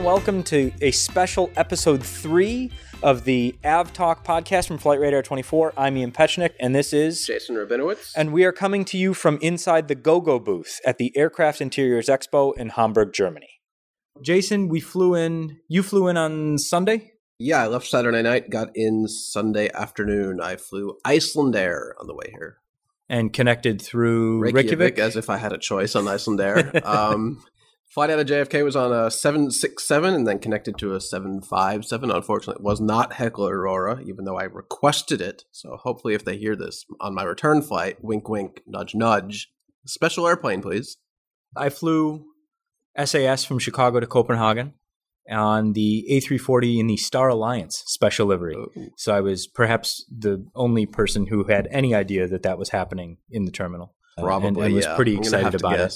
and welcome to a special episode three of the Av Talk podcast from Flight Radar 24. I'm Ian Petchenik, and this is Jason Rabinowitz. And we are coming to you from inside the GoGo booth at the Aircraft Interiors Expo in Hamburg, Germany. Jason, we flew in. You flew in on Sunday? Yeah, I left Saturday night, got in Sunday afternoon. I flew Iceland Air on the way here. And connected through Reykjavik, Reykjavik? as if I had a choice on Icelandair. um, flight out of JFK was on a 767 and then connected to a 757. Unfortunately, it was not Hekla Aurora, even though I requested it. So hopefully, if they hear this on my return flight, wink, wink, nudge, nudge. Special airplane, please. I flew SAS from Chicago to Copenhagen on the A340 in the Star Alliance special livery. Ooh. So I was perhaps the only person who had any idea that that was happening in the terminal. Uh, Probably, and, and was pretty excited about it.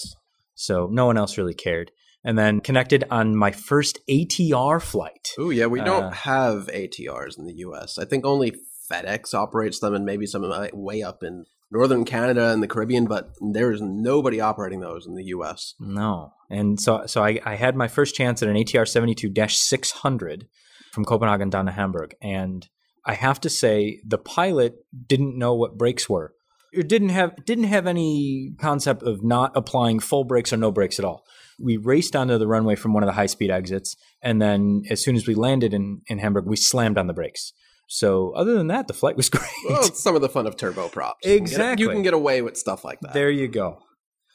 So no one else really cared. And then connected on my first ATR flight. Oh, yeah, we Uh, don't have ATRs in the U.S. I think only FedEx operates them, and maybe some way up in northern Canada and the Caribbean. But there is nobody operating those in the U.S. No. And so so I, I had my first chance at an ATR 72 600 from Copenhagen down to Hamburg. And I have to say, the pilot didn't know what brakes were. It didn't have didn't have any concept of not applying full brakes or no brakes at all. We raced onto the runway from one of the high speed exits, and then as soon as we landed in, in Hamburg, we slammed on the brakes. So other than that, the flight was great. Well, it's some of the fun of turboprops. You can get- Exactly. you can get away with stuff like that. There you go.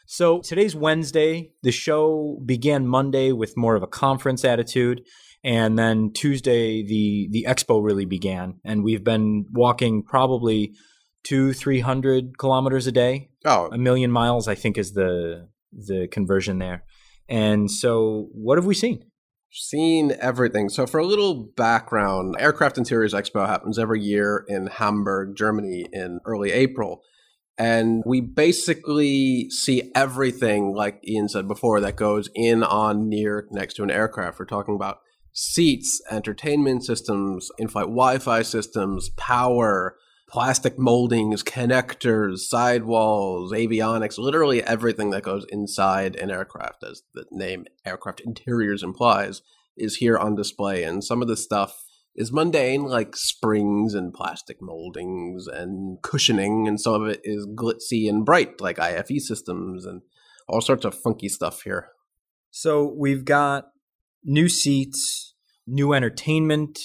So today's Wednesday. The show began Monday with more of a conference attitude. And then Tuesday, the, the expo really began. And we've been walking probably two, 300 kilometers a day. oh, A million miles, I think, is the, the conversion there. And so, what have we seen? seen everything. So, for a little background, Aircraft Interiors Expo happens every year in Hamburg, Germany, in early April. And we basically see everything, like Ian said before, that goes in, on, near, next to an aircraft. We're talking about seats, entertainment systems, in flight Wi Fi systems, power, plastic moldings, connectors, sidewalls, avionics, literally everything that goes inside an aircraft, as the name aircraft interiors implies, is here on display. And some of the stuff is mundane, like springs and plastic moldings and cushioning, and some of it is glitzy and bright, like IFE systems and all sorts of funky stuff here. So, we've got new seats, new entertainment,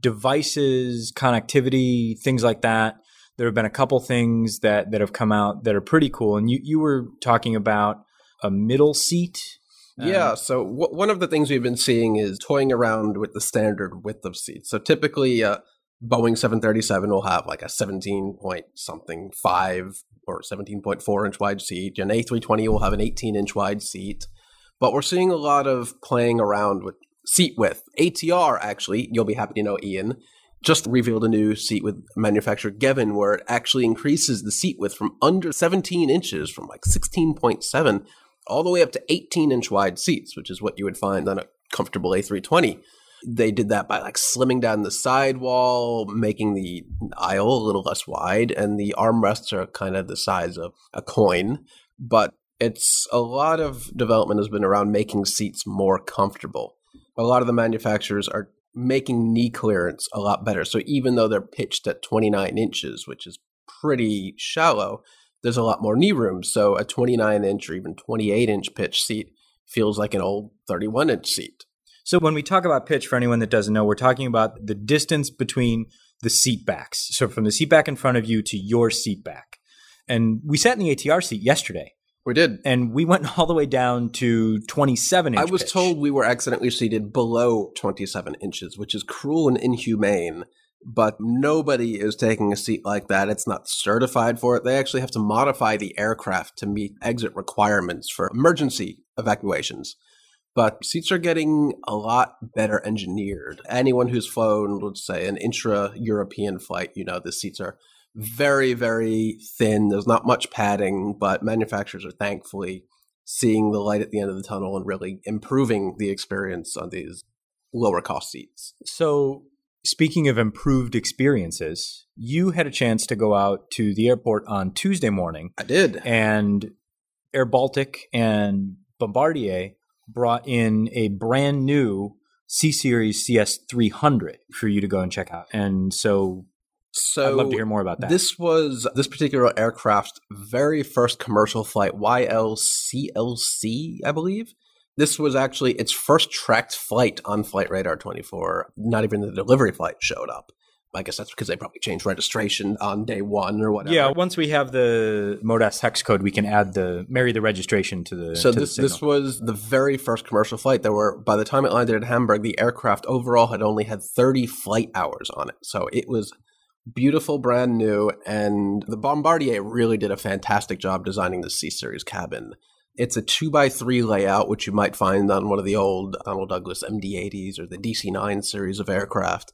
devices, connectivity, things like that. There have been a couple things that, that have come out that are pretty cool. And you, you were talking about a middle seat. Yeah, Um, so w- one of the things we've been seeing is toying around with the standard width of seats. So typically, uh, Boeing 737 will have like a 17 point something 5 or 17.4 inch wide seat. An A320 will have an 18 inch wide seat. But we're seeing a lot of playing around with seat width. ATR, actually, you'll be happy to know, Ian, just revealed a new seat with manufacturer Geven where it actually increases the seat width from under 17 inches, from like 16.7 all the way up to 18 inch wide seats, which is what you would find on a comfortable A320. They did that by like slimming down the sidewall, making the aisle a little less wide, and the armrests are kind of the size of a coin. But it's a lot of development has been around making seats more comfortable. A lot of the manufacturers are making knee clearance a lot better. So even though they're pitched at 29 inches, which is pretty shallow, there's a lot more knee room. So a 29 inch or even 28 inch pitch seat feels like an old 31 inch seat. So when we talk about pitch, for anyone that doesn't know, we're talking about the distance between the seat backs. So from the seat back in front of you to your seat back. And we sat in the ATR seat yesterday, We did. and we went all the way down to 27 inch. I was pitch. told we were accidentally seated below 27 inches, which is cruel and inhumane. But nobody is taking a seat like that. It's not certified for it. They actually have to modify the aircraft to meet exit requirements for emergency evacuations. But seats are getting a lot better engineered. Anyone who's flown, let's say, an intra European flight, you know, the seats are very, very thin. There's not much padding, but manufacturers are thankfully seeing the light at the end of the tunnel and really improving the experience on these lower cost seats. So, speaking of improved experiences, you had a chance to go out to the airport on Tuesday morning, I did. and Air Baltic and Bombardier brought in a brand new C Series CS 300 for you to go and check out. And so, So I'd love to hear more about that. This was this particular aircraft's very first commercial flight, YLCLC, I believe. This was actually its first tracked flight on Flight Radar 24. Not even the delivery flight showed up. I guess that's because they probably changed registration on day one or whatever. yeah, once we have the Mode S hex code, we can add the marry the registration to the. So to the this this was the very first commercial flight. There were by the time it landed at Hamburg, the aircraft overall had only had 30 flight hours on it. So it was beautiful, brand new, and the Bombardier really did a fantastic job designing the C series cabin. It's a two by three layout, which you might find on one of the old McDonnell Douglas MD-80s or the DC-9 series of aircraft.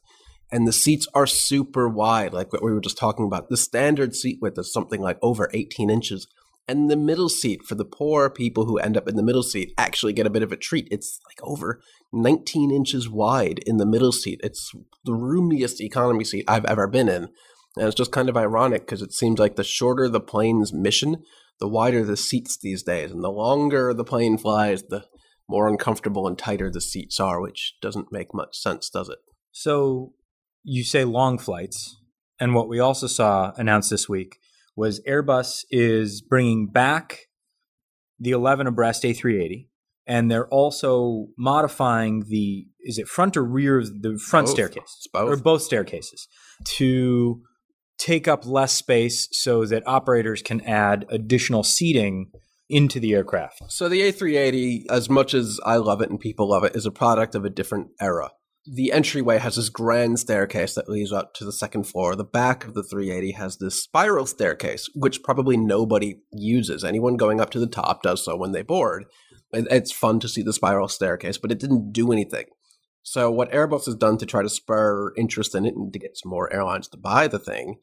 And the seats are super wide, like what we were just talking about. The standard seat width is something like over 18 inches. And the middle seat, for the poor people who end up in the middle seat, actually get a bit of a treat. It's like over 19 inches wide in the middle seat. It's the roomiest economy seat I've ever been in. And it's just kind of ironic because it seems like the shorter the plane's mission, the wider the seats these days. And the longer the plane flies, the more uncomfortable and tighter the seats are, which doesn't make much sense, does it? So you say long flights, and what we also saw announced this week was Airbus is bringing back the 11 abreast A380, and they're also modifying the is it front or rear the front Both. staircase both. or both staircases to take up less space so that operators can add additional seating into the aircraft. So the A380, as much as I love it and people love it, is a product of a different era. The entryway has this grand staircase that leads up to the second floor. The back of the 380 has this spiral staircase, which probably nobody uses. Anyone going up to the top does so when they board. It- It's fun to see the spiral staircase, but it didn't do anything. So what Airbus has done to try to spur interest in it and to get some more airlines to buy the thing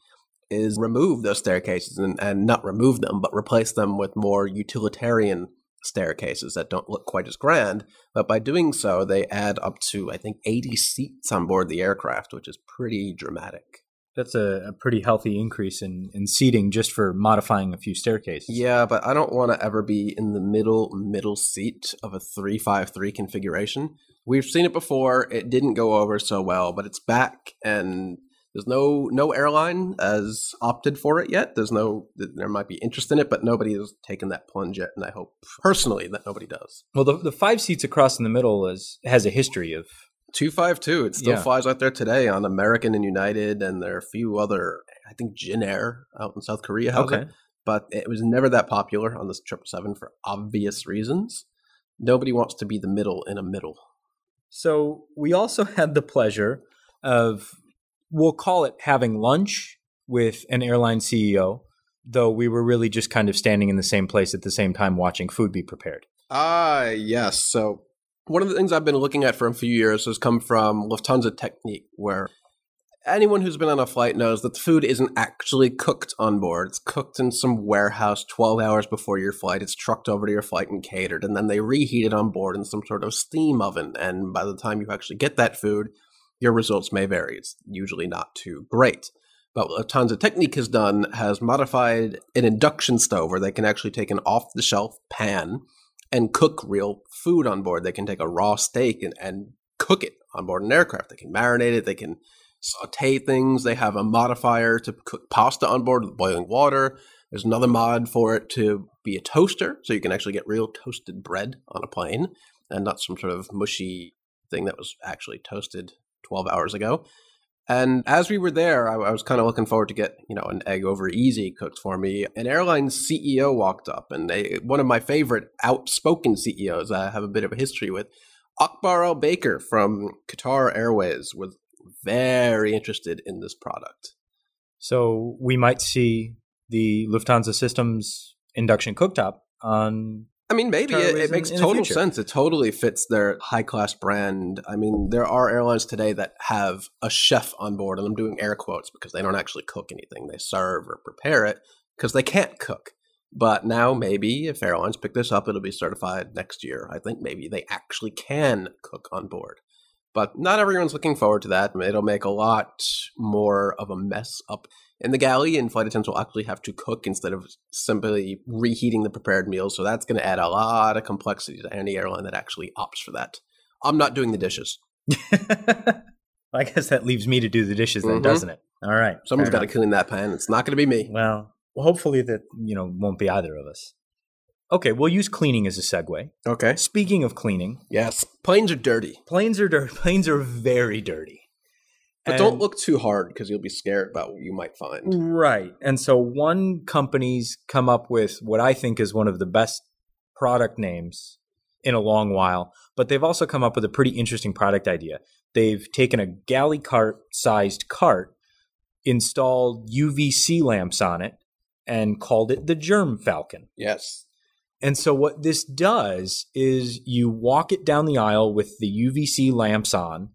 is remove those staircases and, and not remove them, but replace them with more utilitarian staircases that don't look quite as grand. But by doing so, they add up to, I think, 80 seats on board the aircraft, which is pretty dramatic. That's a, a pretty healthy increase in, in seating just for modifying a few staircases. Yeah, but I don't want to ever be in the middle, middle seat of a 353 configuration. We've seen it before. It didn't go over so well, but it's back and there's no no airline has opted for it yet. There's no there might be interest in it, but nobody has taken that plunge yet, and I hope personally that nobody does. Well, the, the five seats across in the middle is has a history of 252, it still Yeah. flies out there today on American and United, and there are a few other, I think Jin Air out in South Korea has it. But it was never that popular on this 777 for obvious reasons. Nobody wants to be the middle in a middle. So we also had the pleasure of, we'll call it having lunch with an airline CEO, though we were really just kind of standing in the same place at the same time watching food be prepared. Ah, yes. So one of the things I've been looking at for a few years has come from Lufthansa Technik, where anyone who's been on a flight knows that the food isn't actually cooked on board. It's cooked in some warehouse 12 hours before your flight. It's trucked over to your flight and catered, and then they reheat it on board in some sort of steam oven. And by the time you actually get that food, your results may vary. It's usually not too great. But what Lufthansa Technik has done has modified an induction stove where they can actually take an off the shelf pan and cook real food on board. They can take a raw steak and, and cook it on board an aircraft. They can marinate it. They can saute things. They have a modifier to cook pasta on board with boiling water. There's another mod for it to be a toaster, so you can actually get real toasted bread on a plane and not some sort of mushy thing that was actually toasted 12 hours ago. And as we were there, I, I was kind of looking forward to get you know an egg over easy cooked for me. An airline CEO walked up, and they, one of my favorite outspoken CEOs I have a bit of a history with, Akbar Al Baker from Qatar Airways, was very interested in this product. So we might see the Lufthansa Systems induction cooktop on. I mean, maybe it, it makes in- in total sense. It totally fits their high class brand. I mean, there are airlines today that have a chef on board, and I'm doing air quotes because they don't actually cook anything. They serve or prepare it because they can't cook. But now, maybe if airlines pick this up, it'll be certified next year. I think maybe they actually can cook on board. But not everyone's looking forward to that. It'll make a lot more of a mess up in the galley, and flight attendants will actually have to cook instead of simply reheating the prepared meals. So that's going to add a lot of complexity to any airline that actually opts for that. I'm not doing the dishes. I guess that leaves me to do the dishes then, Mhm. doesn't it? All right. Someone's got to clean that pan. It's not going to be me. Well, hopefully that, you know, won't be either of us. Okay, we'll use cleaning as a segue. Okay. Speaking of cleaning, Yes. Planes are dirty, planes are dirty. Planes are very dirty. but And- don't look too hard because you'll be scared about what you might find. Right. And so one company's come up with what I think is one of the best product names in a long while, but they've also come up with a pretty interesting product idea. They've taken a galley cart sized cart, installed UVC lamps on it, and called it the Germ Falcon. Yes. And so what this does is you walk it down the aisle with the UVC lamps on,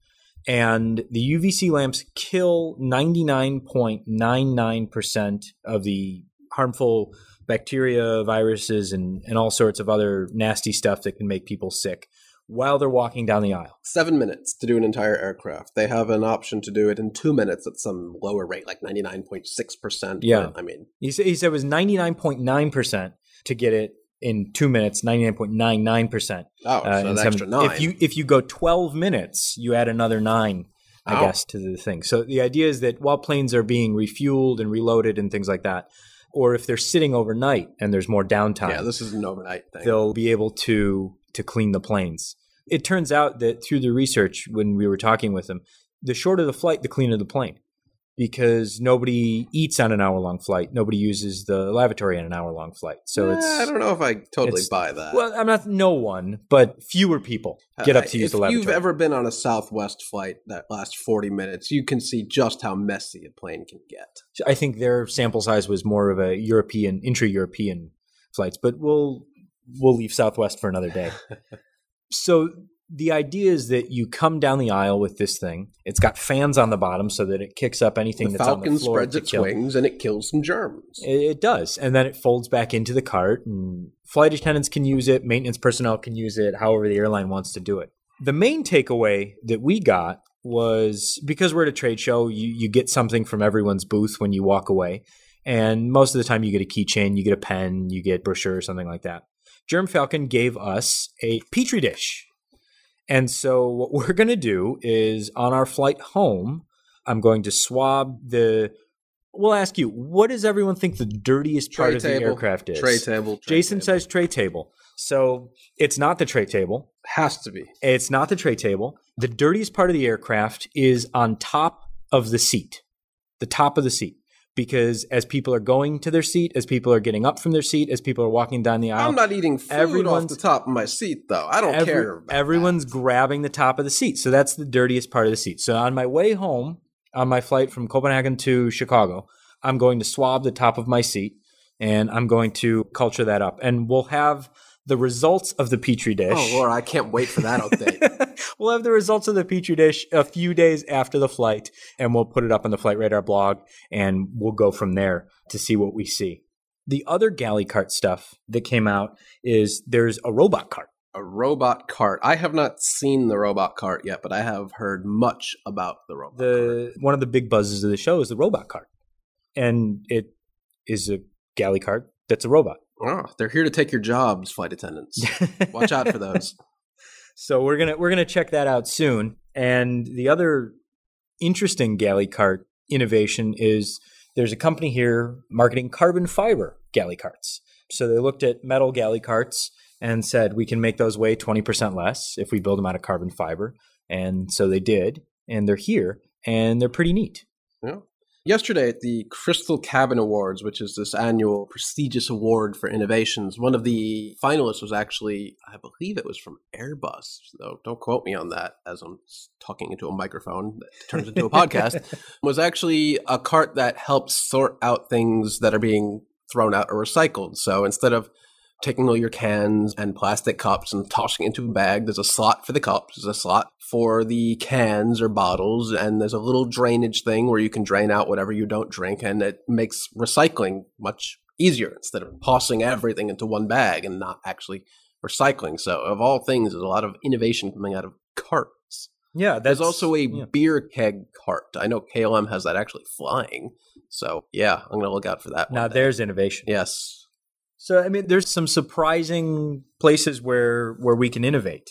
and the UVC lamps kill 99.99% of the harmful bacteria, viruses, and, and all sorts of other nasty stuff that can make people sick while they're walking down the aisle. Seven minutes to do an entire aircraft. They have an option to do it in two minutes at some lower rate, like 99.6%. Yeah. I mean, He said, he said it was 99.9% to get it in two minutes, 99.99%. oh, Uh, so an extra nine. If you if you go 12 minutes, you add another nine, I Oh. guess, to the thing. So the idea is that while planes are being refueled and reloaded and things like that, or if they're sitting overnight and there's more downtime, yeah, this is an overnight thing. they'll be able to to clean the planes. It turns out that through the research, when we were talking with them, the shorter the flight, the cleaner the plane, because nobody eats on an hour long flight. Nobody uses the lavatory on an hour long flight. So it's I don't know if I totally buy that. well, I'm not no one, but fewer people get up to Uh, use the lavatory. If you've ever been on a Southwest flight that lasts 40 minutes, you can see just how messy a plane can get. I think their sample size was more of a European, intra-European flights, but we'll we'll leave Southwest for another day. so the idea is that you come down the aisle with this thing. It's got fans on the bottom so that it kicks up anything The that's on the floor The Falcon spreads its kill. wings and it kills some germs. It, it does, and then it folds back into the cart. And flight attendants can use it. Maintenance personnel can use it. However, the airline wants to do it. The main takeaway that we got was because we're at a trade show, you, you get something from everyone's booth when you walk away. And most of the time, you get a keychain, you get a pen, you get brochure, or something like that. Germ Falcon gave us a petri dish. And so, what we're going to do is on our flight home, I'm going to swab the. We'll ask you, what does everyone think the dirtiest part Tray of the aircraft is? Tray table. tray Jason table. says tray table. So it's not the tray table. has to be. It's not the tray table. The dirtiest part of the aircraft is on top of the seat, the top of the seat. Because as people are going to their seat, as people are getting up from their seat, as people are walking down the aisle, I'm not eating food off the top of my seat, though. I don't every- care. About everyone's that. grabbing the top of the seat. So that's the dirtiest part of the seat. So on my way home, on my flight from Copenhagen to Chicago, I'm going to swab the top of my seat and I'm going to culture that up. And we'll have the results of the Petri oh, dish. Oh, Lord, I can't wait for that update. we'll have the results of the Petri dish a few days after the flight, and we'll put it up on the Flight Radar blog, and we'll go from there to see what we see. The other galley cart stuff that came out is there's a robot cart. a robot cart. I have not seen the robot cart yet, but I have heard much about the robot cart. The one of the big buzzes of the show is the robot cart, and it is a galley cart that's a robot. Oh, they're here to take your jobs, flight attendants. Watch out for those. So we're gonna we're gonna check that out soon. And the other interesting galley cart innovation is there's a company here marketing carbon fiber galley carts. So they looked at metal galley carts and said we can make those weigh 20% less if we build them out of carbon fiber. And so they did, and they're here, and they're pretty neat. Yeah. Yesterday at the Crystal Cabin Awards, which is this annual prestigious award for innovations, one of the finalists was actually, I believe it was from Airbus, though don't quote me on that as I'm talking into a microphone that turns into a podcast, was actually a cart that helps sort out things that are being thrown out or recycled. So instead of taking all your cans and plastic cups and tossing it into a bag. There's a slot for the cups, there's a slot for the cans or bottles, and there's a little drainage thing where you can drain out whatever you don't drink, and it makes recycling much easier instead of tossing everything into one bag and not actually recycling. So, of all things, there's a lot of innovation coming out of carts. Yeah, There's also a yeah. beer keg cart. I know KLM has that actually flying. So yeah, I'm gonna look out for that. now there's innovation. yes, So I mean, there's some surprising places where where we can innovate,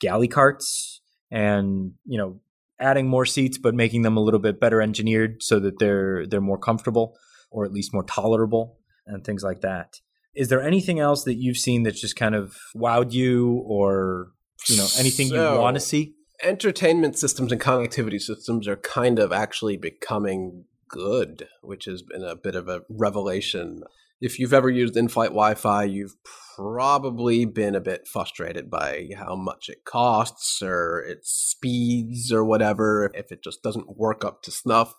galley carts, and you know, adding more seats but making them a little bit better engineered so that they're they're more comfortable or at least more tolerable and things like that. Is there anything else that you've seen that's just kind of wowed you, or you know, anything you want to see? entertainment systems and connectivity systems are kind of actually becoming good, which has been a bit of a revelation. If you've ever used in-flight Wi-Fi, you've probably been a bit frustrated by how much it costs or its speeds or whatever if it just doesn't work up to snuff.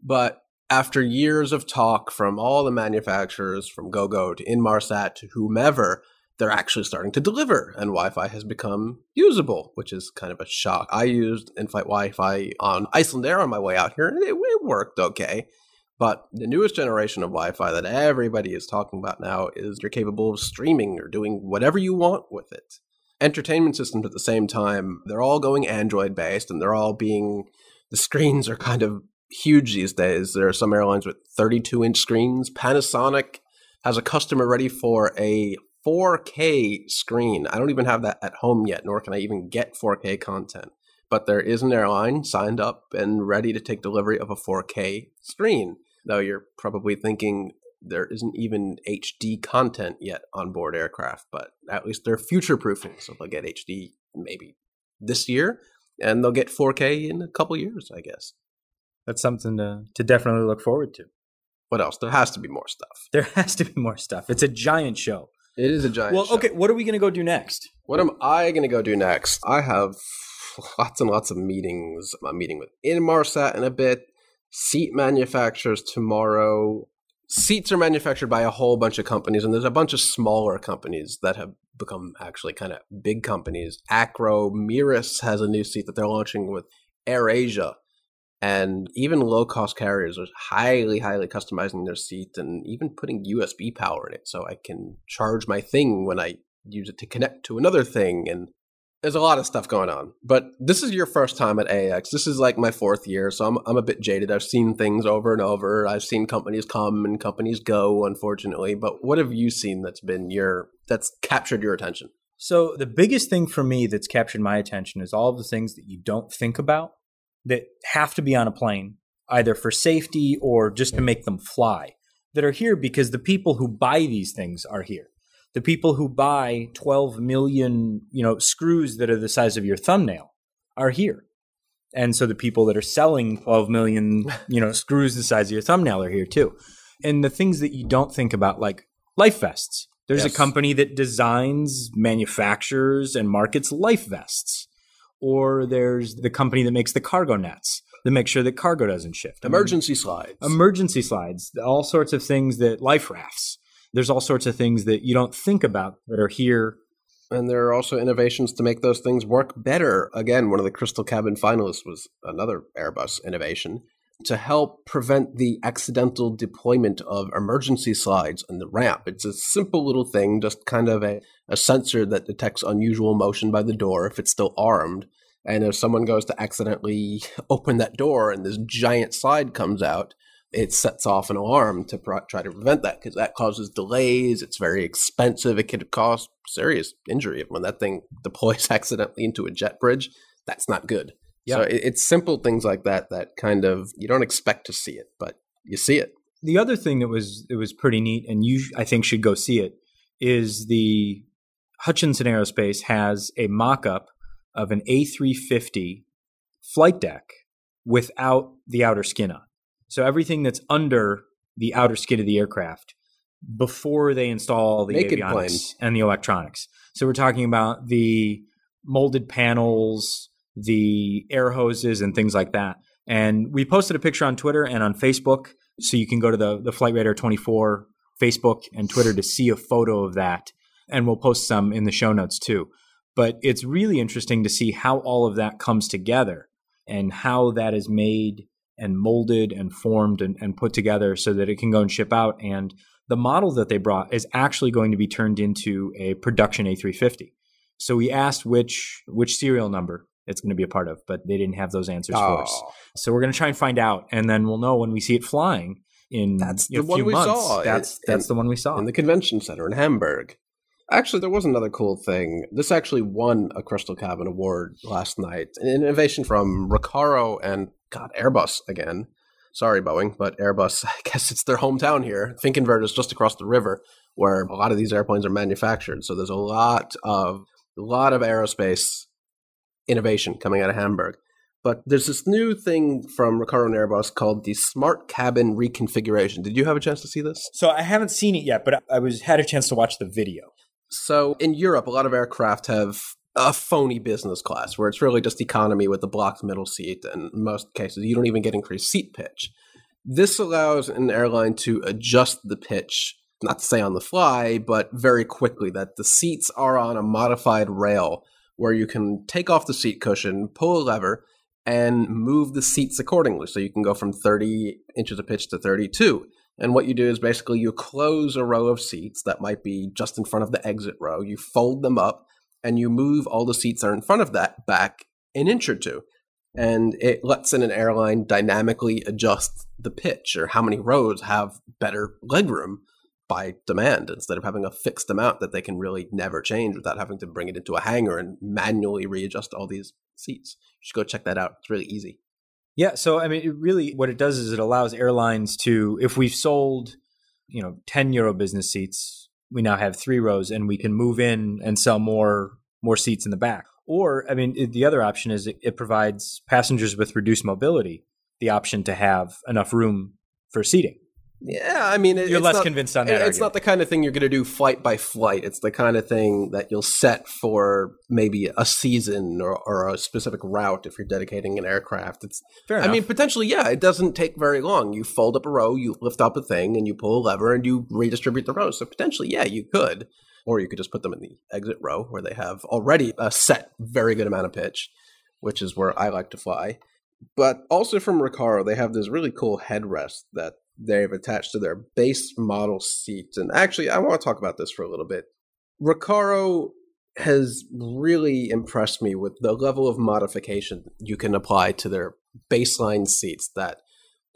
But after years of talk from all the manufacturers, from GoGo to Inmarsat to whomever, they're actually starting to deliver, and Wi-Fi has become usable, which is kind of a shock. I used in-flight Wi-Fi on Iceland Air on my way out here, and it, it worked okay. But the newest generation of Wi-Fi that everybody is talking about now is you're capable of streaming or doing whatever you want with it. Entertainment systems at the same time, they're all going Android based, and they're all being the screens are kind of huge these days. There are some airlines with 32 inch screens. Panasonic has a customer ready for a 4K screen. I don't even have that at home yet, nor can I even get 4K content. But there is an airline signed up and ready to take delivery of a 4K screen. Though you're probably thinking there isn't even HD content yet on board aircraft, but at least they're future proofing. So they'll get HD maybe this year, and they'll get 4K in a couple years, I guess. That's something to to definitely look forward to. What else? There has to be more stuff. There has to be more stuff. It's a giant show. It is a giant. Well, show. okay, what are we going to go do next? What am I going to go do next? I have lots and lots of meetings. I'm meeting with Inmarsat in a bit, seat manufacturers tomorrow. Seats are manufactured by a whole bunch of companies, and there's a bunch of smaller companies that have become actually kind of big companies. Acro, Mirus has a new seat that they're launching with AirAsia. And even low cost carriers are highly, highly customizing their seat and even putting USB power in it so I can charge my thing when I use it to connect to another thing. And there's a lot of stuff going on. But this is your first time at AX. This is like my fourth year, so I'm, I'm a bit jaded. I've seen things over and over. I've seen companies come and companies go, unfortunately. But what have you seen that's been your, that's captured your attention? So the biggest thing for me that's captured my attention is all of the things that you don't think about that have to be on a plane, either for safety or just to make them fly, that are here because the people who buy these things are here. The people who buy 12 million, you know, screws that are the size of your thumbnail are here. And so the people that are selling 12 million, you know, screws the size of your thumbnail are here too. And the things that you don't think about, like life vests. There's Yes. a company that designs, manufactures, and markets life vests. Or there's the company that makes the cargo nets that make sure that cargo doesn't shift. I mean, Emergency slides. emergency slides, all sorts of things that life rafts. There's all sorts of things that you don't think about that are here. And there are also innovations to make those things work better. Again, one of the Crystal Cabin finalists was another Airbus innovation to help prevent the accidental deployment of emergency slides in the ramp. It's a simple little thing, just kind of a, a sensor that detects unusual motion by the door if it's still armed. And if someone goes to accidentally open that door and this giant slide comes out, it sets off an alarm to pro- try to prevent that because that causes delays. It's very expensive. It could cause serious injury when that thing deploys accidentally into a jet bridge. That's not good. So Yeah. it, it's simple things like that that kind of you don't expect to see it, but you see it. The other thing that was it was pretty neat, and you I think should go see it, is the Hutchinson Aerospace has a mock-up of an A350 flight deck without the outer skin on. So everything that's under the outer skin of the aircraft before they install the Naked avionics and the electronics. So we're talking about the molded panels, the air hoses, and things like that. And we posted a picture on Twitter and on Facebook, so you can go to the the Flight Radar 24 Facebook and Twitter to see a photo of that. And we'll post some in the show notes too. But it's really interesting to see how all of that comes together and how that is made and molded and formed and, and put together so that it can go and ship out. And the model that they brought is actually going to be turned into a production A350. So we asked which which serial number it's going to be a part of, but they didn't have those answers Oh. for us. Oh. So we're going to try and find out, and then we'll know when we see it flying in That's the a one few we months. saw. That's It- that's in- the one we saw. in the convention center in Hamburg. Actually, there was another cool thing. This actually won a Crystal Cabin Award last night. An innovation from Recaro and, God, Airbus again. Sorry, Boeing, but Airbus, I guess it's their hometown here. Finkenwerder is just across the river where a lot of these airplanes are manufactured. So there's a lot of a lot of aerospace innovation coming out of Hamburg. But there's this new thing from Recaro and Airbus called the Smart Cabin Reconfiguration. Did you have a chance to see this? so I haven't seen it yet, but I was had a chance to watch the video. So in Europe, a lot of aircraft have a phony business class where it's really just economy with the blocked middle seat. And in most cases, you don't even get increased seat pitch. This allows an airline to adjust the pitch, not to say on the fly, but very quickly, that the seats are on a modified rail where you can take off the seat cushion, pull a lever, and move the seats accordingly. So you can go from 30 inches of pitch to 32. And what you do is basically you close a row of seats that might be just in front of the exit row, you fold them up, and you move all the seats that are in front of that back an inch or two. And it lets in an airline dynamically adjust the pitch or how many rows have better legroom by demand instead of having a fixed amount that they can really never change without having to bring it into a hangar and manually readjust all these seats. You should go check that out. It's really easy. Yeah, so I mean, it really, what it does is it allows airlines to, if we've sold, you know, ten euro business seats, we now have three rows, and we can move in and sell more more seats in the back. Or, I mean, the other option is it, it provides passengers with reduced mobility the option to have enough room for seating. Yeah, I mean, it, You're it's less not- convinced on that. It's not the kind of thing you're going to do flight by flight. It's the kind of thing that you'll set for maybe a season or, or a specific route if you're dedicating an aircraft. It's, Fair I mean, potentially, yeah, it doesn't take very long. You fold up a row, you lift up a thing, and you pull a lever and you redistribute the rows. So potentially, yeah, you could. Or you could just put them in the exit row where they have already a set, very good amount of pitch, which is where I like to fly. But also from Recaro, they have this really cool headrest that they've attached to their base model seat. And actually, I want to talk about this for a little bit. Recaro has really impressed me with the level of modification you can apply to their baseline seats that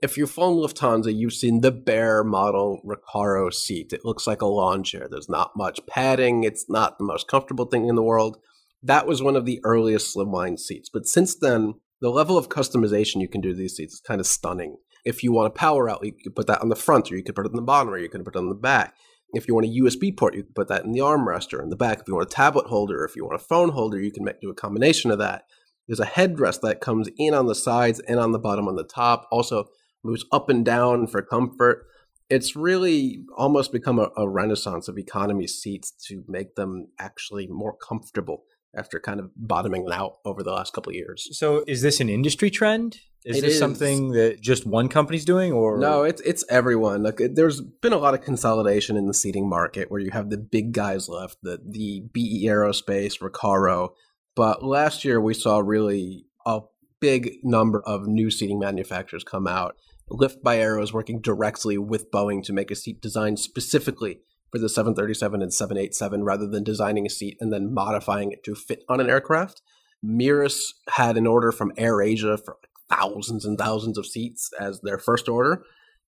if you've flown Lufthansa, you've seen the bare model Recaro seat. It looks like a lawn chair. There's not much padding. It's not the most comfortable thing in the world. That was one of the earliest slimline seats. But since then, the level of customization you can do to these seats is kind of stunning. If you want a power outlet, you could put that on the front, or you could put it on the bottom, or you could put it on the back. If you want a USB port, you can put that in the armrest or in the back. If you want a tablet holder, if you want a phone holder, you can make, do a combination of that. There's a headrest that comes in on the sides and on the bottom on the top. Also moves up and down for comfort. It's really almost become a, a renaissance of economy seats to make them actually more comfortable after kind of bottoming out over the last couple of years. so, is this an industry trend? Is It this is. something that just one company's doing, or No, it's it's everyone. Like there's been a lot of consolidation in the seating market where you have the big guys left, the the BE Aerospace, Recaro. But last year we saw really a big number of new seating manufacturers come out. Lift by Aero is working directly with Boeing to make a seat designed specifically for the 737 and 787 rather than designing a seat and then modifying it to fit on an aircraft. Mirus had an order from AirAsia for thousands and thousands of seats as their first order.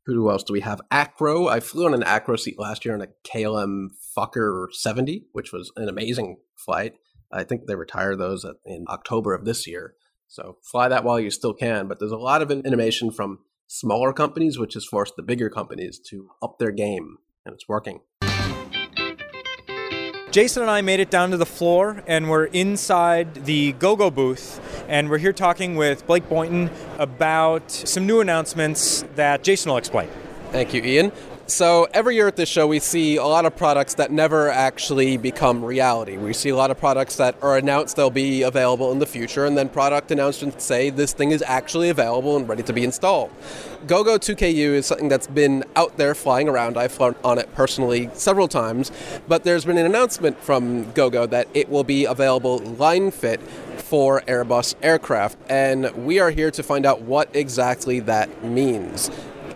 Who else do we have? Acro. I flew on an Acro seat last year on a KLM Fokker 70, which was an amazing flight. I think they retire those in October of this year. So fly that while you still can. But there's a lot of innovation from smaller companies, which has forced the bigger companies to up their game, and it's working. Jason and I made it down to the floor, and we're inside the GoGo booth, and we're here talking with Blake Boynton about some new announcements that Jason will explain. Thank you, Ian. So every year at this show, we see a lot of products that never actually become reality. We see a lot of products that are announced they'll be available in the future, and then product announcements say this thing is actually available and ready to be installed. GoGo 2KU is something that's been out there flying around. I've flown on it personally several times, but there's been an announcement from GoGo that it will be available line fit for Airbus aircraft, and we are here to find out what exactly that means.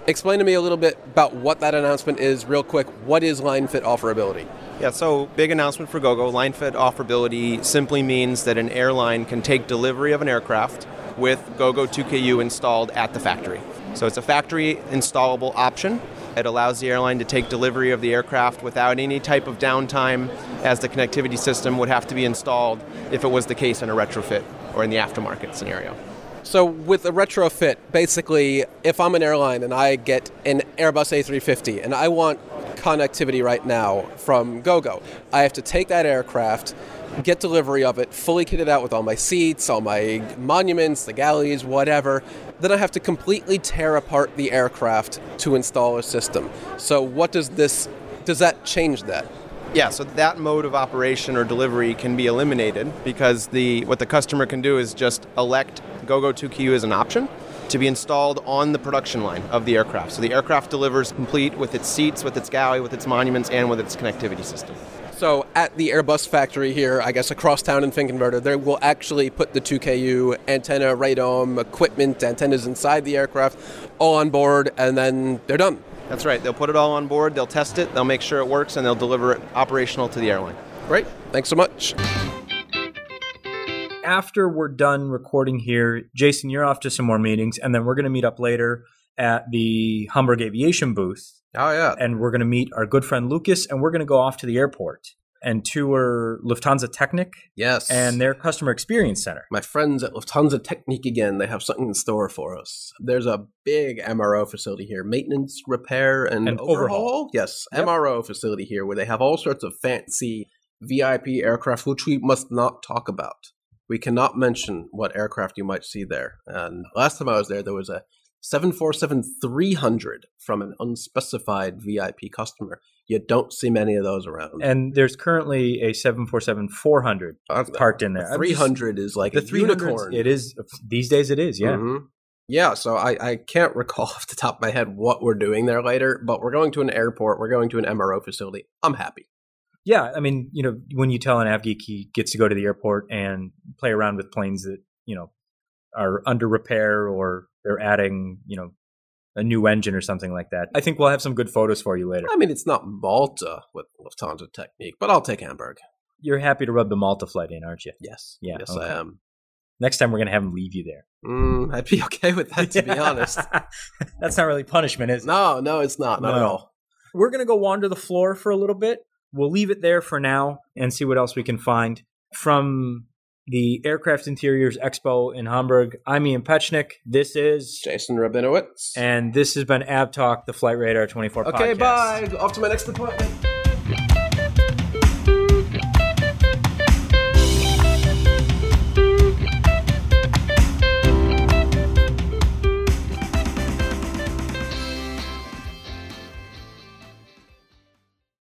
Explain to me a little bit about what that announcement is, real quick. What is line fit offerability? Yeah, so big announcement for GoGo. Line fit offerability simply means that an airline can take delivery of an aircraft with GoGo 2KU installed at the factory. So it's a factory installable option. It allows the airline to take delivery of the aircraft without any type of downtime, as the connectivity system would have to be installed if it was the case in a retrofit or in the aftermarket scenario. So with a retrofit, basically, if I'm an airline and I get an Airbus A350 and I want connectivity right now from GoGo, I have to take that aircraft, get delivery of it, fully kitted out with all my seats, all my monuments, the galleys, whatever. Then I have to completely tear apart the aircraft to install a system. So what does this does that change that? Yeah, so that mode of operation or delivery can be eliminated because the what the customer can do is just elect GoGo 2KU as an option to be installed on the production line of the aircraft. So the aircraft delivers complete with its seats, with its galley, with its monuments, and with its connectivity system. So at the Airbus factory here, I guess across town in Finkenwerder, they will actually put the 2KU antenna, radome, equipment, antennas inside the aircraft, all on board, and then they're done. That's right. They'll put it all on board, they'll test it, they'll make sure it works, and they'll deliver it operational to the airline. Great. Thanks so much. After we're done recording here, Jason, you're off to some more meetings, and then we're going to meet up later at the Hamburg Aviation booth. Oh, yeah. And we're going to meet our good friend Lucas, and we're going to go off to the airport and tour Lufthansa Technik Yes. and their customer experience center. my friends at Lufthansa Technik again, they have something in store for us. There's a big MRO facility here, maintenance, repair, and, And overhaul. overhaul. Yes, Yep. MRO facility here where they have all sorts of fancy VIP aircraft, which we must not talk about. We cannot mention what aircraft you might see there. And last time I was there, there was a 747 300 from an unspecified VIP customer. You don't see many of those around. And there's currently a 747 400 Uh, parked in there. I'm just- 300 is like the a 300 unicorn. It is these days. It is, yeah. Mhm. Yeah, so I, I can't recall off the top of my head what we're doing there later, but we're going to an airport, we're going to an MRO facility. I'm happy. Yeah, I mean, you know, when you tell an AvGeek he gets to go to the airport and play around with planes that you know are under repair or they're adding, you know, a new engine or something like that. I think we'll have some good photos for you later. I mean, it's not Malta with Lufthansa Technik, but I'll take Hamburg. You're happy to rub the Malta flight in, aren't you? Yes. Yeah, Yes, okay. I am. Next time we're gonna have him leave you there. Mm, I'd be okay with that, to be honest. That's not really punishment, is it? No, no, it's not. Not at all. We're going to go wander the floor for a little bit. We'll leave it there for now and see what else we can find. From the Aircraft Interiors Expo in Hamburg, I'm Ian Petchenik. This is, Jason Rabinowitz. and this has been Av Talk, the Flight Radar 24 okay, podcast. bye. Off to my next appointment.